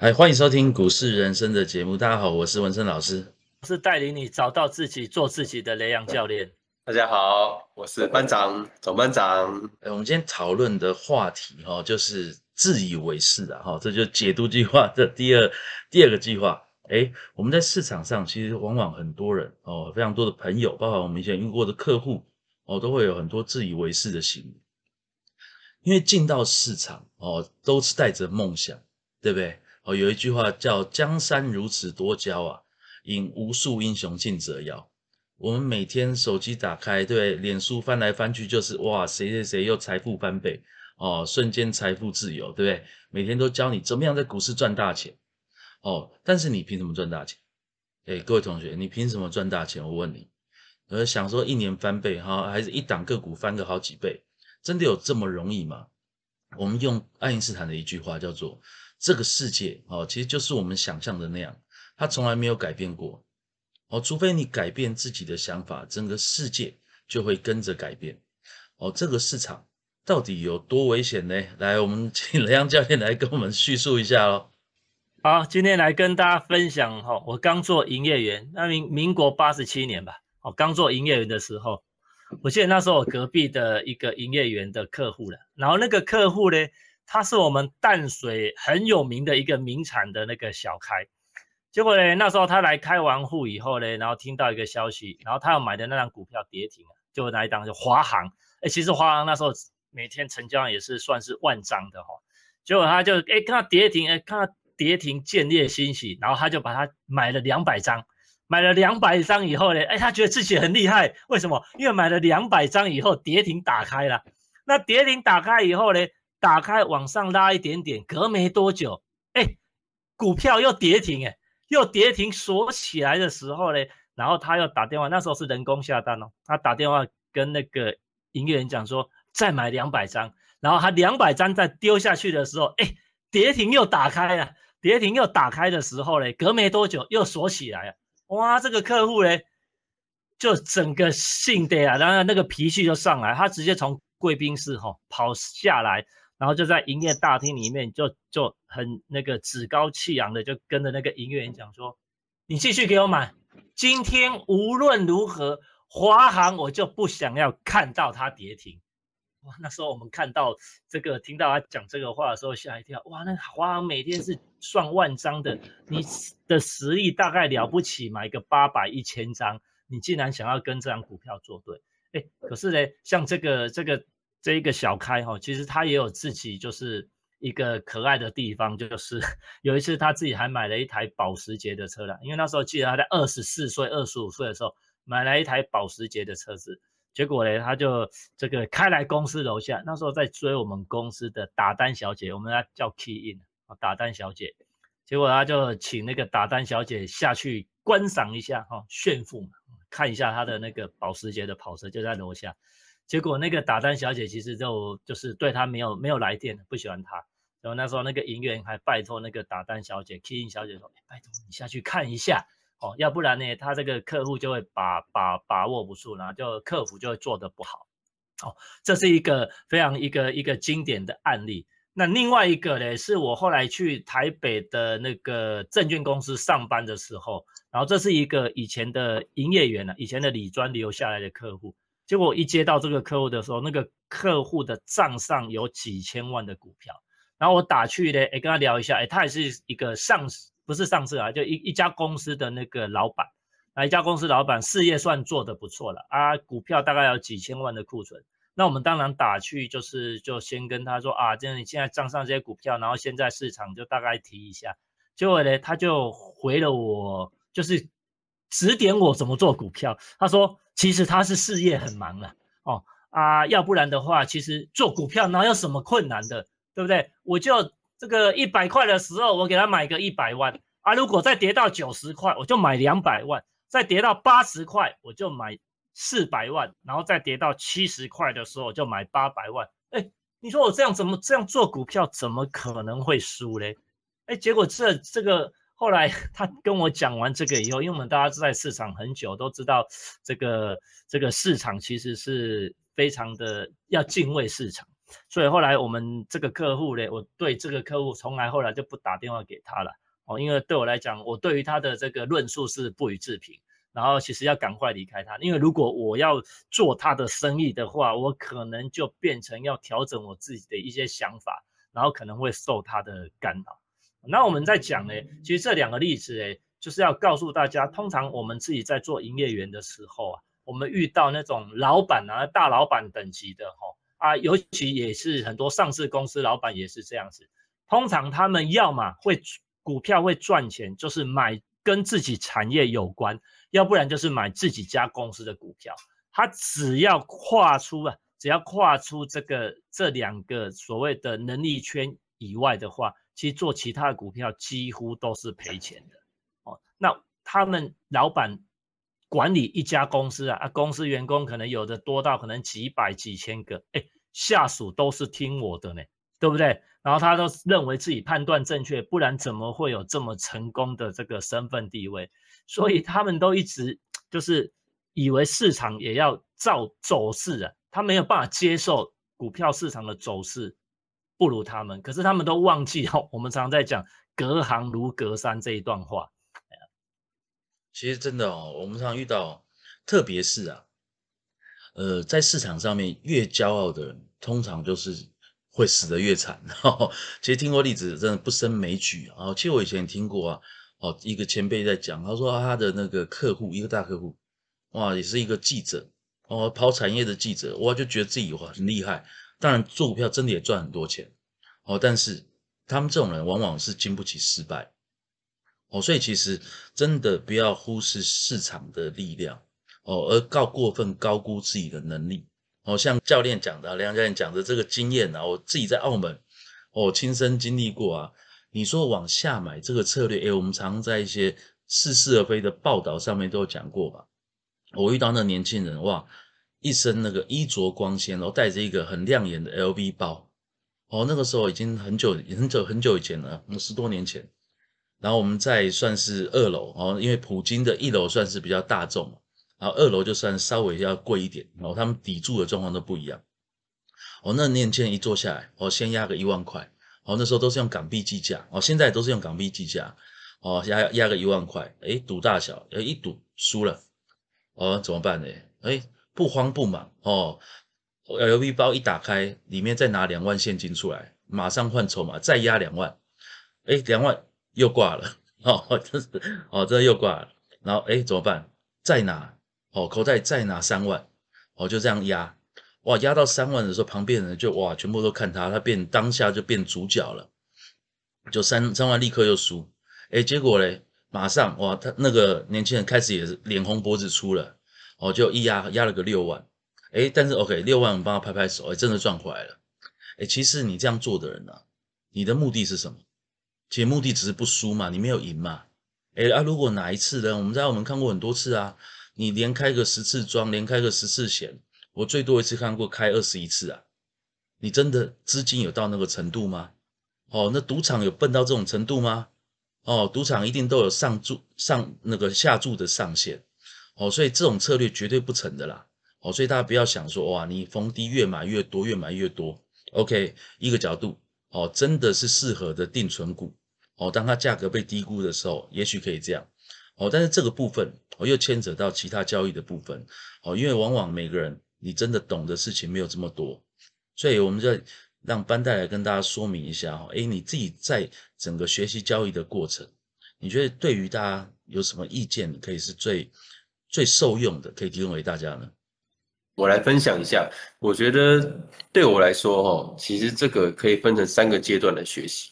哎，欢迎收听股市人生的节目。大家好，我是文生老师，是带领你找到自己、做自己的雷阳教练。大家好，我是班长总班长。哎，我们今天讨论的话题哈，就是自以为是啊，哈，这就解读计划的第二第二个计划。哎，我们在市场上其实往往很多人哦，非常多的朋友，包括我们以前遇过的客户哦，都会有很多自以为是的行为。因为进到市场哦，都是带着梦想，对不对？哦，有一句话叫“江山如此多娇啊，引无数英雄竞折腰”。我们每天手机打开，对，脸书翻来翻去就是哇，谁谁谁又财富翻倍哦，瞬间财富自由，对不对？每天都教你怎么样在股市赚大钱哦，但是你凭什么赚大钱？哎，各位同学，你凭什么赚大钱？我问你，呃，想说一年翻倍哈，还是一档个股翻个好几倍？真的有这么容易吗？我们用爱因斯坦的一句话叫做：“这个世界哦，其实就是我们想象的那样，它从来没有改变过哦。除非你改变自己的想法，整个世界就会跟着改变哦。这个市场到底有多危险呢？来，我们请 雷阳教练来跟我们叙述一下喽。好，今天来跟大家分享哈，我刚做营业员，那民民国八十七年吧，哦，刚做营业员的时候。我记得那时候我隔壁的一个营业员的客户了，然后那个客户呢，他是我们淡水很有名的一个名产的那个小开，结果呢，那时候他来开完户以后呢，然后听到一个消息，然后他要买的那张股票跌停了，就那一档就华航，哎，其实华航那时候每天成交量也是算是万张的哈，结果他就哎看到跌停，哎看到跌停见猎欣喜，然后他就把它买了两百张。买了两百张以后呢，哎，他觉得自己很厉害，为什么？因为买了两百张以后，跌停打开了。那跌停打开以后呢，打开往上拉一点点，隔没多久，哎，股票又跌停，哎，又跌停锁起来的时候呢，然后他又打电话，那时候是人工下单哦，他打电话跟那个营业员讲说，再买两百张，然后他两百张再丢下去的时候，哎，跌停又打开了，跌停又打开的时候呢，隔没多久又锁起来了。哇，这个客户嘞，就整个性的啊，然后那个脾气就上来，他直接从贵宾室哈跑下来，然后就在营业大厅里面就就很那个趾高气扬的就跟着那个营业员讲说：“你继续给我买，今天无论如何，华航我就不想要看到它跌停。”哇，那时候我们看到这个，听到他讲这个话的时候，吓一跳。哇，那华航每天是算万张的，你的实力大概了不起，买个八百一千张，你竟然想要跟这张股票作对？哎，可是呢，像这个这个这一个小开哈，其实他也有自己就是一个可爱的地方，就是 有一次他自己还买了一台保时捷的车了，因为那时候记得他在二十四岁、二十五岁的时候买了一台保时捷的车子。结果呢，他就这个开来公司楼下，那时候在追我们公司的打单小姐，我们要叫 key in，打单小姐。结果他就请那个打单小姐下去观赏一下哈，炫富嘛，看一下他的那个保时捷的跑车就在楼下。结果那个打单小姐其实就就是对他没有没有来电，不喜欢他。然后那时候那个营业员还拜托那个打单小姐 key in 小姐说，拜托你下去看一下。哦，要不然呢，他这个客户就会把把把握不住，然后就客服就会做得不好。哦，这是一个非常一个一个经典的案例。那另外一个呢，是我后来去台北的那个证券公司上班的时候，然后这是一个以前的营业员呢，以前的理专留下来的客户。结果一接到这个客户的时候，那个客户的账上有几千万的股票，然后我打去呢，哎，跟他聊一下，哎，他也是一个上市。不是上市啊，就一一家公司的那个老板，那一家公司老板事业算做得不错了啊，股票大概有几千万的库存。那我们当然打去，就是就先跟他说啊，这样你现在账上这些股票，然后现在市场就大概提一下。结果呢，他就回了我，就是指点我怎么做股票。他说，其实他是事业很忙了哦啊，要不然的话，其实做股票哪有什么困难的，对不对？我就。这个一百块的时候，我给他买个一百万啊！如果再跌到九十块，我就买两百万；再跌到八十块，我就买四百万；然后再跌到七十块的时候，我就买八百万。哎，你说我这样怎么这样做股票，怎么可能会输嘞？哎，结果这这个后来 他跟我讲完这个以后，因为我们大家在市场很久，都知道这个这个市场其实是非常的要敬畏市场。所以后来我们这个客户呢，我对这个客户从来后来就不打电话给他了哦，因为对我来讲，我对于他的这个论述是不予置评。然后其实要赶快离开他，因为如果我要做他的生意的话，我可能就变成要调整我自己的一些想法，然后可能会受他的干扰。那我们在讲呢，其实这两个例子哎，就是要告诉大家，通常我们自己在做营业员的时候啊，我们遇到那种老板啊、大老板等级的哈啊，尤其也是很多上市公司老板也是这样子，通常他们要么会股票会赚钱，就是买跟自己产业有关。要不然就是买自己家公司的股票，他只要跨出啊，只要跨出这个这两个所谓的能力圈以外的话，其实做其他的股票几乎都是赔钱的。哦，那他们老板管理一家公司啊，啊，公司员工可能有的多到可能几百几千个，哎，下属都是听我的呢，对不对？然后他都认为自己判断正确，不然怎么会有这么成功的这个身份地位？所以他们都一直就是以为市场也要照走势啊，他没有办法接受股票市场的走势不如他们，可是他们都忘记哦，我们常常在讲隔行如隔山这一段话。其实真的哦，我们常遇到，特别是啊，呃，在市场上面越骄傲的人，通常就是会死得越惨。其实听过例子真的不胜枚举啊。其实我以前听过啊。哦，一个前辈在讲，他说他的那个客户，一个大客户，哇，也是一个记者，哦，跑产业的记者，哇，就觉得自己哇很厉害。当然做股票真的也赚很多钱，哦，但是他们这种人往往是经不起失败，哦，所以其实真的不要忽视市场的力量，哦，而告过分高估自己的能力，哦，像教练讲的，梁教练讲的这个经验啊，我自己在澳门，哦，亲身经历过啊。你说往下买这个策略，诶，我们常在一些似是而非的报道上面都有讲过吧？我遇到那年轻人，哇，一身那个衣着光鲜，然后带着一个很亮眼的 LV 包，哦，那个时候已经很久很久很久以前了，十多年前。然后我们在算是二楼，哦，因为普京的一楼算是比较大众，然后二楼就算稍微要贵一点，然后他们抵住的状况都不一样。哦，那年轻人一坐下来，哦，先压个一万块。哦，那时候都是用港币计价，哦，现在都是用港币计价，哦，压压个一万块，诶，赌大小，诶，一赌输了，哦，怎么办呢？诶，不慌不忙，哦，L V 包一打开，里面再拿两万现金出来，马上换筹码，再压两万，诶，两万又挂了，哦，这是，哦，这又挂了，然后诶，怎么办？再拿，哦，口袋再拿三万，哦，就这样压。哇，压到三万的时候，旁边人就哇，全部都看他，他变当下就变主角了，就三三万立刻又输，哎，结果嘞，马上哇，他那个年轻人开始也是脸红脖子粗了，哦，就一压压了个六万，哎，但是 OK，六万我们帮他拍拍手，哎，真的赚回来了，哎，其实你这样做的人呢，你的目的是什么？其实目的只是不输嘛，你没有赢嘛，哎啊，如果哪一次呢？我们在我们看过很多次啊，你连开个十次庄，连开个十次险。我最多一次看过开二十一次啊！你真的资金有到那个程度吗？哦，那赌场有笨到这种程度吗？哦，赌场一定都有上注上那个下注的上限哦，所以这种策略绝对不成的啦！哦，所以大家不要想说哇，你逢低越买越多，越买越多。OK，一个角度哦，真的是适合的定存股哦，当它价格被低估的时候，也许可以这样哦。但是这个部分哦，又牵扯到其他交易的部分哦，因为往往每个人。你真的懂的事情没有这么多，所以我们就让班代来跟大家说明一下哈。诶，你自己在整个学习交易的过程，你觉得对于大家有什么意见，可以是最最受用的，可以提供给大家呢？我来分享一下，我觉得对我来说哈，其实这个可以分成三个阶段的学习，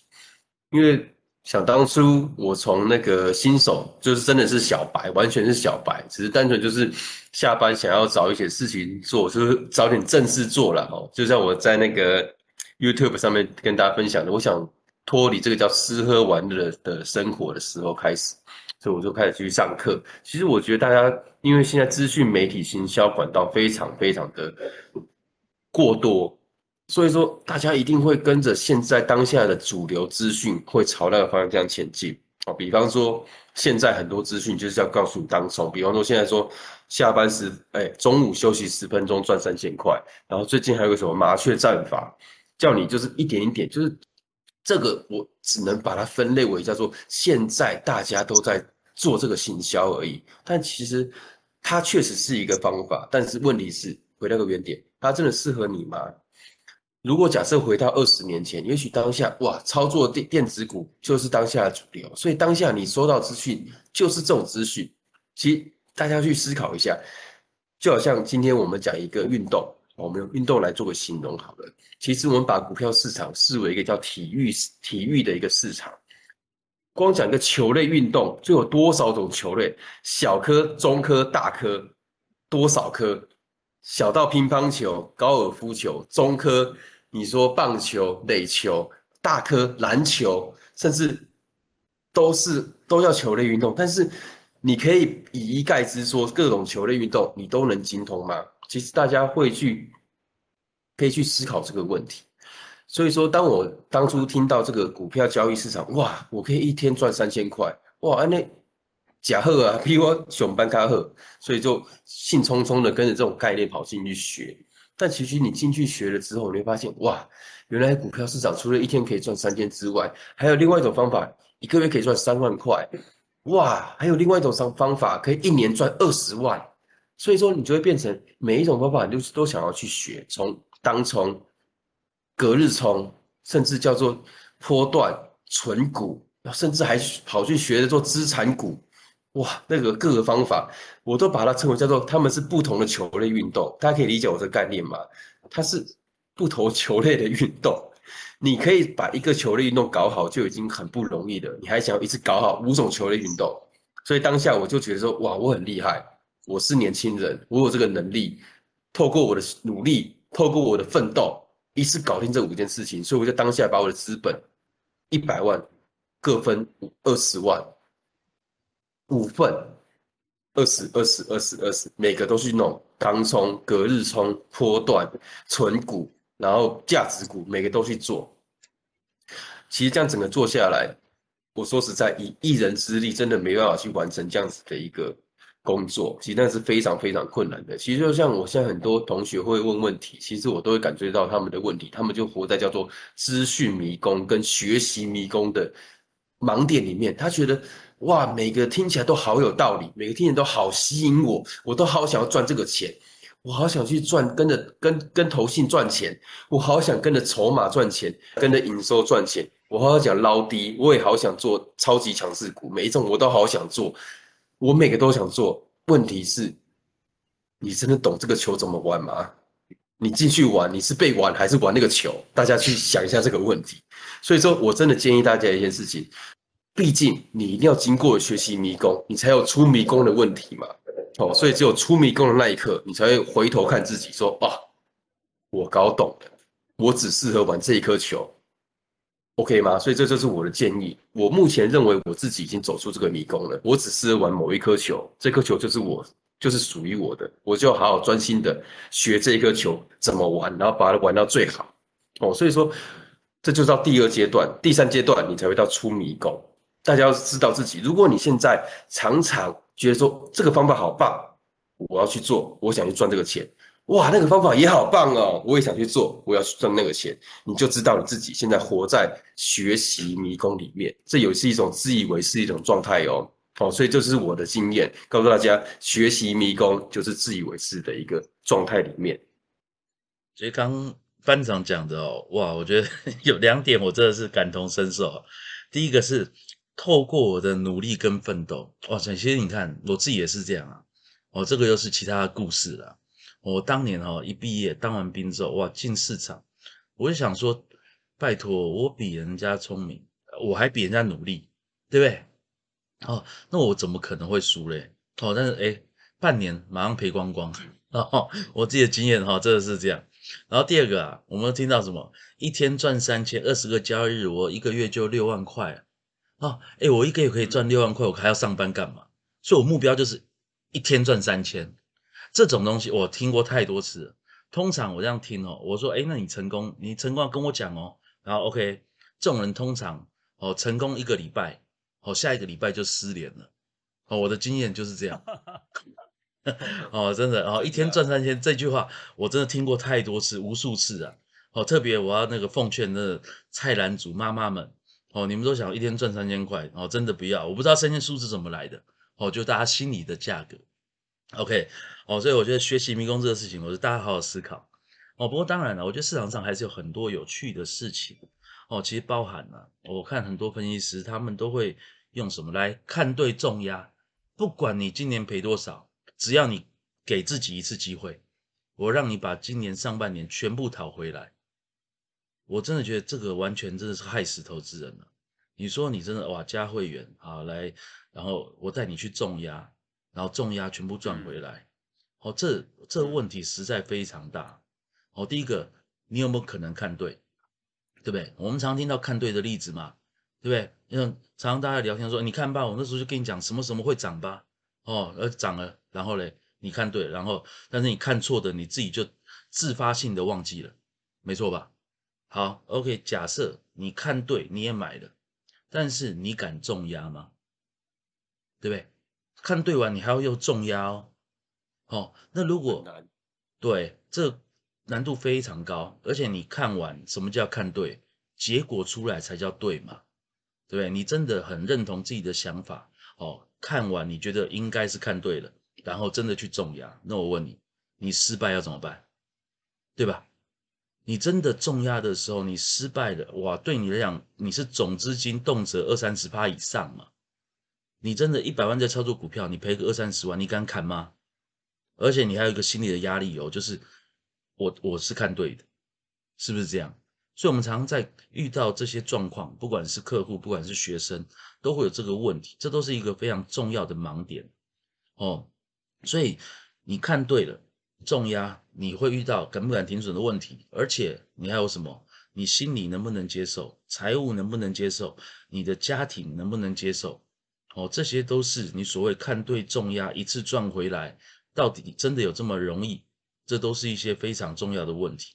因为。想当初我从那个新手，就是真的是小白，完全是小白，只是单纯就是下班想要找一些事情做，就是找点正事做了哦。就像我在那个 YouTube 上面跟大家分享的，我想脱离这个叫吃喝玩乐的生活的时候开始，所以我就开始去上课。其实我觉得大家因为现在资讯媒体行销管道非常非常的过多。所以说，大家一定会跟着现在当下的主流资讯，会朝那个方向前进。哦，比方说现在很多资讯就是要告诉你当冲，比方说现在说下班时，哎，中午休息十分钟赚三千块，然后最近还有个什么麻雀战法，叫你就是一点一点，就是这个我只能把它分类为叫做现在大家都在做这个行销而已，但其实它确实是一个方法，但是问题是回到个原点，它真的适合你吗？如果假设回到二十年前，也许当下哇，操作电电子股就是当下的主流，所以当下你收到资讯就是这种资讯。其实大家去思考一下，就好像今天我们讲一个运动，我们用运动来做个形容好了。其实我们把股票市场视为一个叫体育体育的一个市场。光讲一个球类运动，就有多少种球类？小颗、中颗、大颗，多少颗？小到乒乓球、高尔夫球，中科，你说棒球、垒球，大科篮球，甚至都是都叫球类运动。但是你可以以一概之说，各种球类运动你都能精通吗？其实大家会去可以去思考这个问题。所以说，当我当初听到这个股票交易市场，哇，我可以一天赚三千块，哇，那。假贺啊，比我熊班卡贺，所以就兴冲冲的跟着这种概念跑进去学。但其实你进去学了之后，你会发现，哇，原来股票市场除了一天可以赚三千之外，还有另外一种方法，一个月可以赚三万块，哇，还有另外一种方方法，可以一年赚二十万。所以说，你就会变成每一种方法，你就是都想要去学，从当冲、隔日冲，甚至叫做波段、存股，甚至还跑去学着做资产股。哇，那个各个方法，我都把它称为叫做他们是不同的球类运动，大家可以理解我这个概念吗？它是不同球类的运动，你可以把一个球类运动搞好就已经很不容易了，你还想要一次搞好五种球类运动，所以当下我就觉得说，哇，我很厉害，我是年轻人，我有这个能力，透过我的努力，透过我的奋斗，一次搞定这五件事情，所以我就当下把我的资本一百万各分二十万。五份，二十二十二十二十，每个都是那种当冲、隔日冲、波段、存股，然后价值股，每个都去做。其实这样整个做下来，我说实在，以一人之力，真的没办法去完成这样子的一个工作。其实那是非常非常困难的。其实就像我现在很多同学会问问题，其实我都会感觉到他们的问题，他们就活在叫做资讯迷宫跟学习迷宫的盲点里面，他觉得。哇，每个听起来都好有道理，每个听起来都好吸引我，我都好想要赚这个钱，我好想去赚，跟着跟跟投信赚钱，我好想跟着筹码赚钱，跟着营收赚钱，我好想捞低，我也好想做超级强势股，每一种我都好想做，我每个都想做。问题是，你真的懂这个球怎么玩吗？你进去玩，你是被玩还是玩那个球？大家去想一下这个问题。所以说我真的建议大家一件事情。毕竟你一定要经过学习迷宫，你才有出迷宫的问题嘛。哦，所以只有出迷宫的那一刻，你才会回头看自己，说啊，我搞懂了，我只适合玩这一颗球，OK 吗？所以这就是我的建议。我目前认为我自己已经走出这个迷宫了，我只是玩某一颗球，这颗球就是我，就是属于我的，我就好好专心的学这一颗球怎么玩，然后把它玩到最好。哦，所以说这就到第二阶段，第三阶段你才会到出迷宫。大家要知道自己，如果你现在常常觉得说这个方法好棒，我要去做，我想去赚这个钱，哇，那个方法也好棒哦，我也想去做，我要去赚那个钱，你就知道你自己现在活在学习迷宫里面，这也是一种自以为是一种状态哦。哦，所以这是我的经验，告诉大家，学习迷宫就是自以为是的一个状态里面。所以刚班长讲的哦，哇，我觉得 有两点我真的是感同身受，第一个是。透过我的努力跟奋斗，哇塞！其实你看，我自己也是这样啊。哦，这个又是其他的故事了。我当年哦一毕业当完兵之后，哇，进市场，我就想说，拜托，我比人家聪明，我还比人家努力，对不对？哦，那我怎么可能会输嘞？哦，但是哎，半年马上赔光光。哦，我自己的经验哈，真的是这样。然后第二个啊，我们听到什么？一天赚三千，二十个交易日，我一个月就六万块。啊，哎，我一个月可以赚六万块，我还要上班干嘛？所以我目标就是一天赚三千。这种东西我听过太多次了。通常我这样听哦，我说，哎，那你成功，你成功跟我讲哦。然后 OK，这种人通常哦成功一个礼拜，哦，下一个礼拜就失联了。哦，我的经验就是这样。哦，真的哦，一天赚三千这句话，我真的听过太多次，无数次啊。哦，特别我要那个奉劝那菜篮族妈妈们，哦，你们都想一天赚三千块，哦，真的不要，我不知道三千数字怎么来的，哦，就大家心里的价格。OK，哦，所以我觉得学习迷宫这个事情，我是大家好好思考。哦，不过当然了，我觉得市场上还是有很多有趣的事情。哦，其实包含了，我看很多分析师他们都会用什么来看对重压，不管你今年赔多少，只要你给自己一次机会，我让你把今年上半年全部讨回来。我真的觉得这个完全真的是害死投资人了。你说你真的哇加会员啊来，然后我带你去重压，然后重压全部赚回来，哦，这这问题实在非常大。哦，第一个，你有没有可能看对？对不对？我们常听到看对的例子嘛，对不对？因为常常大家聊天说，你看吧，我那时候就跟你讲什么什么会涨吧，哦，而涨了，然后嘞，你看对，然后但是你看错的，你自己就自发性的忘记了，没错吧？好，OK，假设你看对，你也买了，但是你敢重压吗？对不对？看对完，你还要用重压哦。哦，那如果对这。难度非常高，而且你看完什么叫看对，结果出来才叫对嘛，对不对？你真的很认同自己的想法哦，看完你觉得应该是看对了，然后真的去重压，那我问你，你失败要怎么办？对吧？你真的重压的时候，你失败了，哇，对你来讲，你是总资金动辄二三十趴以上嘛？你真的一百万在操作股票，你赔个二三十万，你敢砍吗？而且你还有一个心理的压力哦，就是。我我是看对的，是不是这样？所以，我们常常在遇到这些状况，不管是客户，不管是学生，都会有这个问题。这都是一个非常重要的盲点哦。所以，你看对了，重压你会遇到敢不敢停损的问题，而且你还有什么？你心里能不能接受？财务能不能接受？你的家庭能不能接受？哦，这些都是你所谓看对重压一次赚回来，到底真的有这么容易？这都是一些非常重要的问题，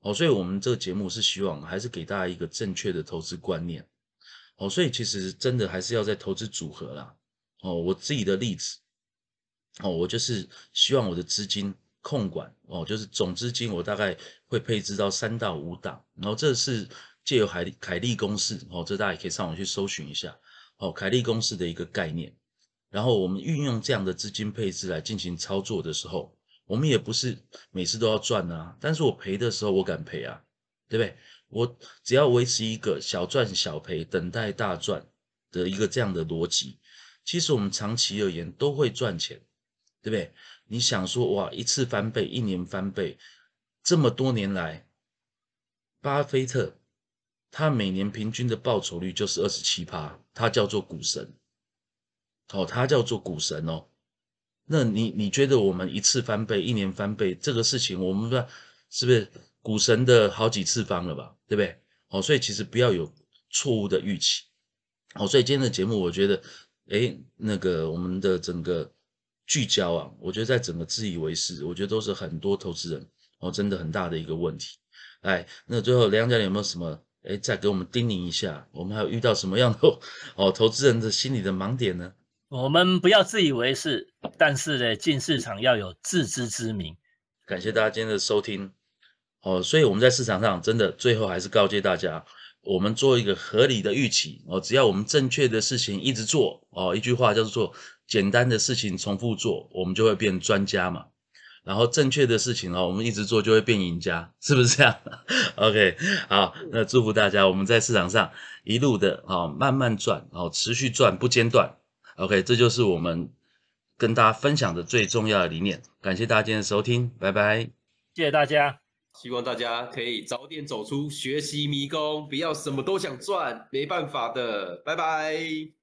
哦，所以我们这个节目是希望还是给大家一个正确的投资观念，哦，所以其实真的还是要在投资组合啦，哦，我自己的例子，哦，我就是希望我的资金控管，哦，就是总资金我大概会配置到三到五档，然后这是借由海凯利公式，哦，这大家也可以上网去搜寻一下，哦，凯利公式的一个概念，然后我们运用这样的资金配置来进行操作的时候。我们也不是每次都要赚啊，但是我赔的时候我敢赔啊，对不对？我只要维持一个小赚小赔，等待大赚的一个这样的逻辑，其实我们长期而言都会赚钱，对不对？你想说哇，一次翻倍，一年翻倍，这么多年来，巴菲特他每年平均的报酬率就是二十七趴，他叫做股神，哦，他叫做股神哦。那你你觉得我们一次翻倍，一年翻倍这个事情，我们说是不是股神的好几次方了吧？对不对？哦，所以其实不要有错误的预期。哦，所以今天的节目，我觉得，哎，那个我们的整个聚焦啊，我觉得在整个自以为是，我觉得都是很多投资人哦，真的很大的一个问题。哎，那最后梁教练有没有什么？哎，再给我们叮咛一下，我们还有遇到什么样的哦投资人的心理的盲点呢？我们不要自以为是，但是呢，进市场要有自知之明。感谢大家今天的收听。哦，所以我们在市场上真的最后还是告诫大家，我们做一个合理的预期哦，只要我们正确的事情一直做哦，一句话叫做简单的事情重复做，我们就会变专家嘛。然后正确的事情哦，我们一直做就会变赢家，是不是这样？OK，好，那祝福大家，我们在市场上一路的哦，慢慢赚哦，持续赚不间断。OK，这就是我们跟大家分享的最重要的理念。感谢大家今天的收听，拜拜！谢谢大家，希望大家可以早点走出学习迷宫，不要什么都想赚，没办法的，拜拜。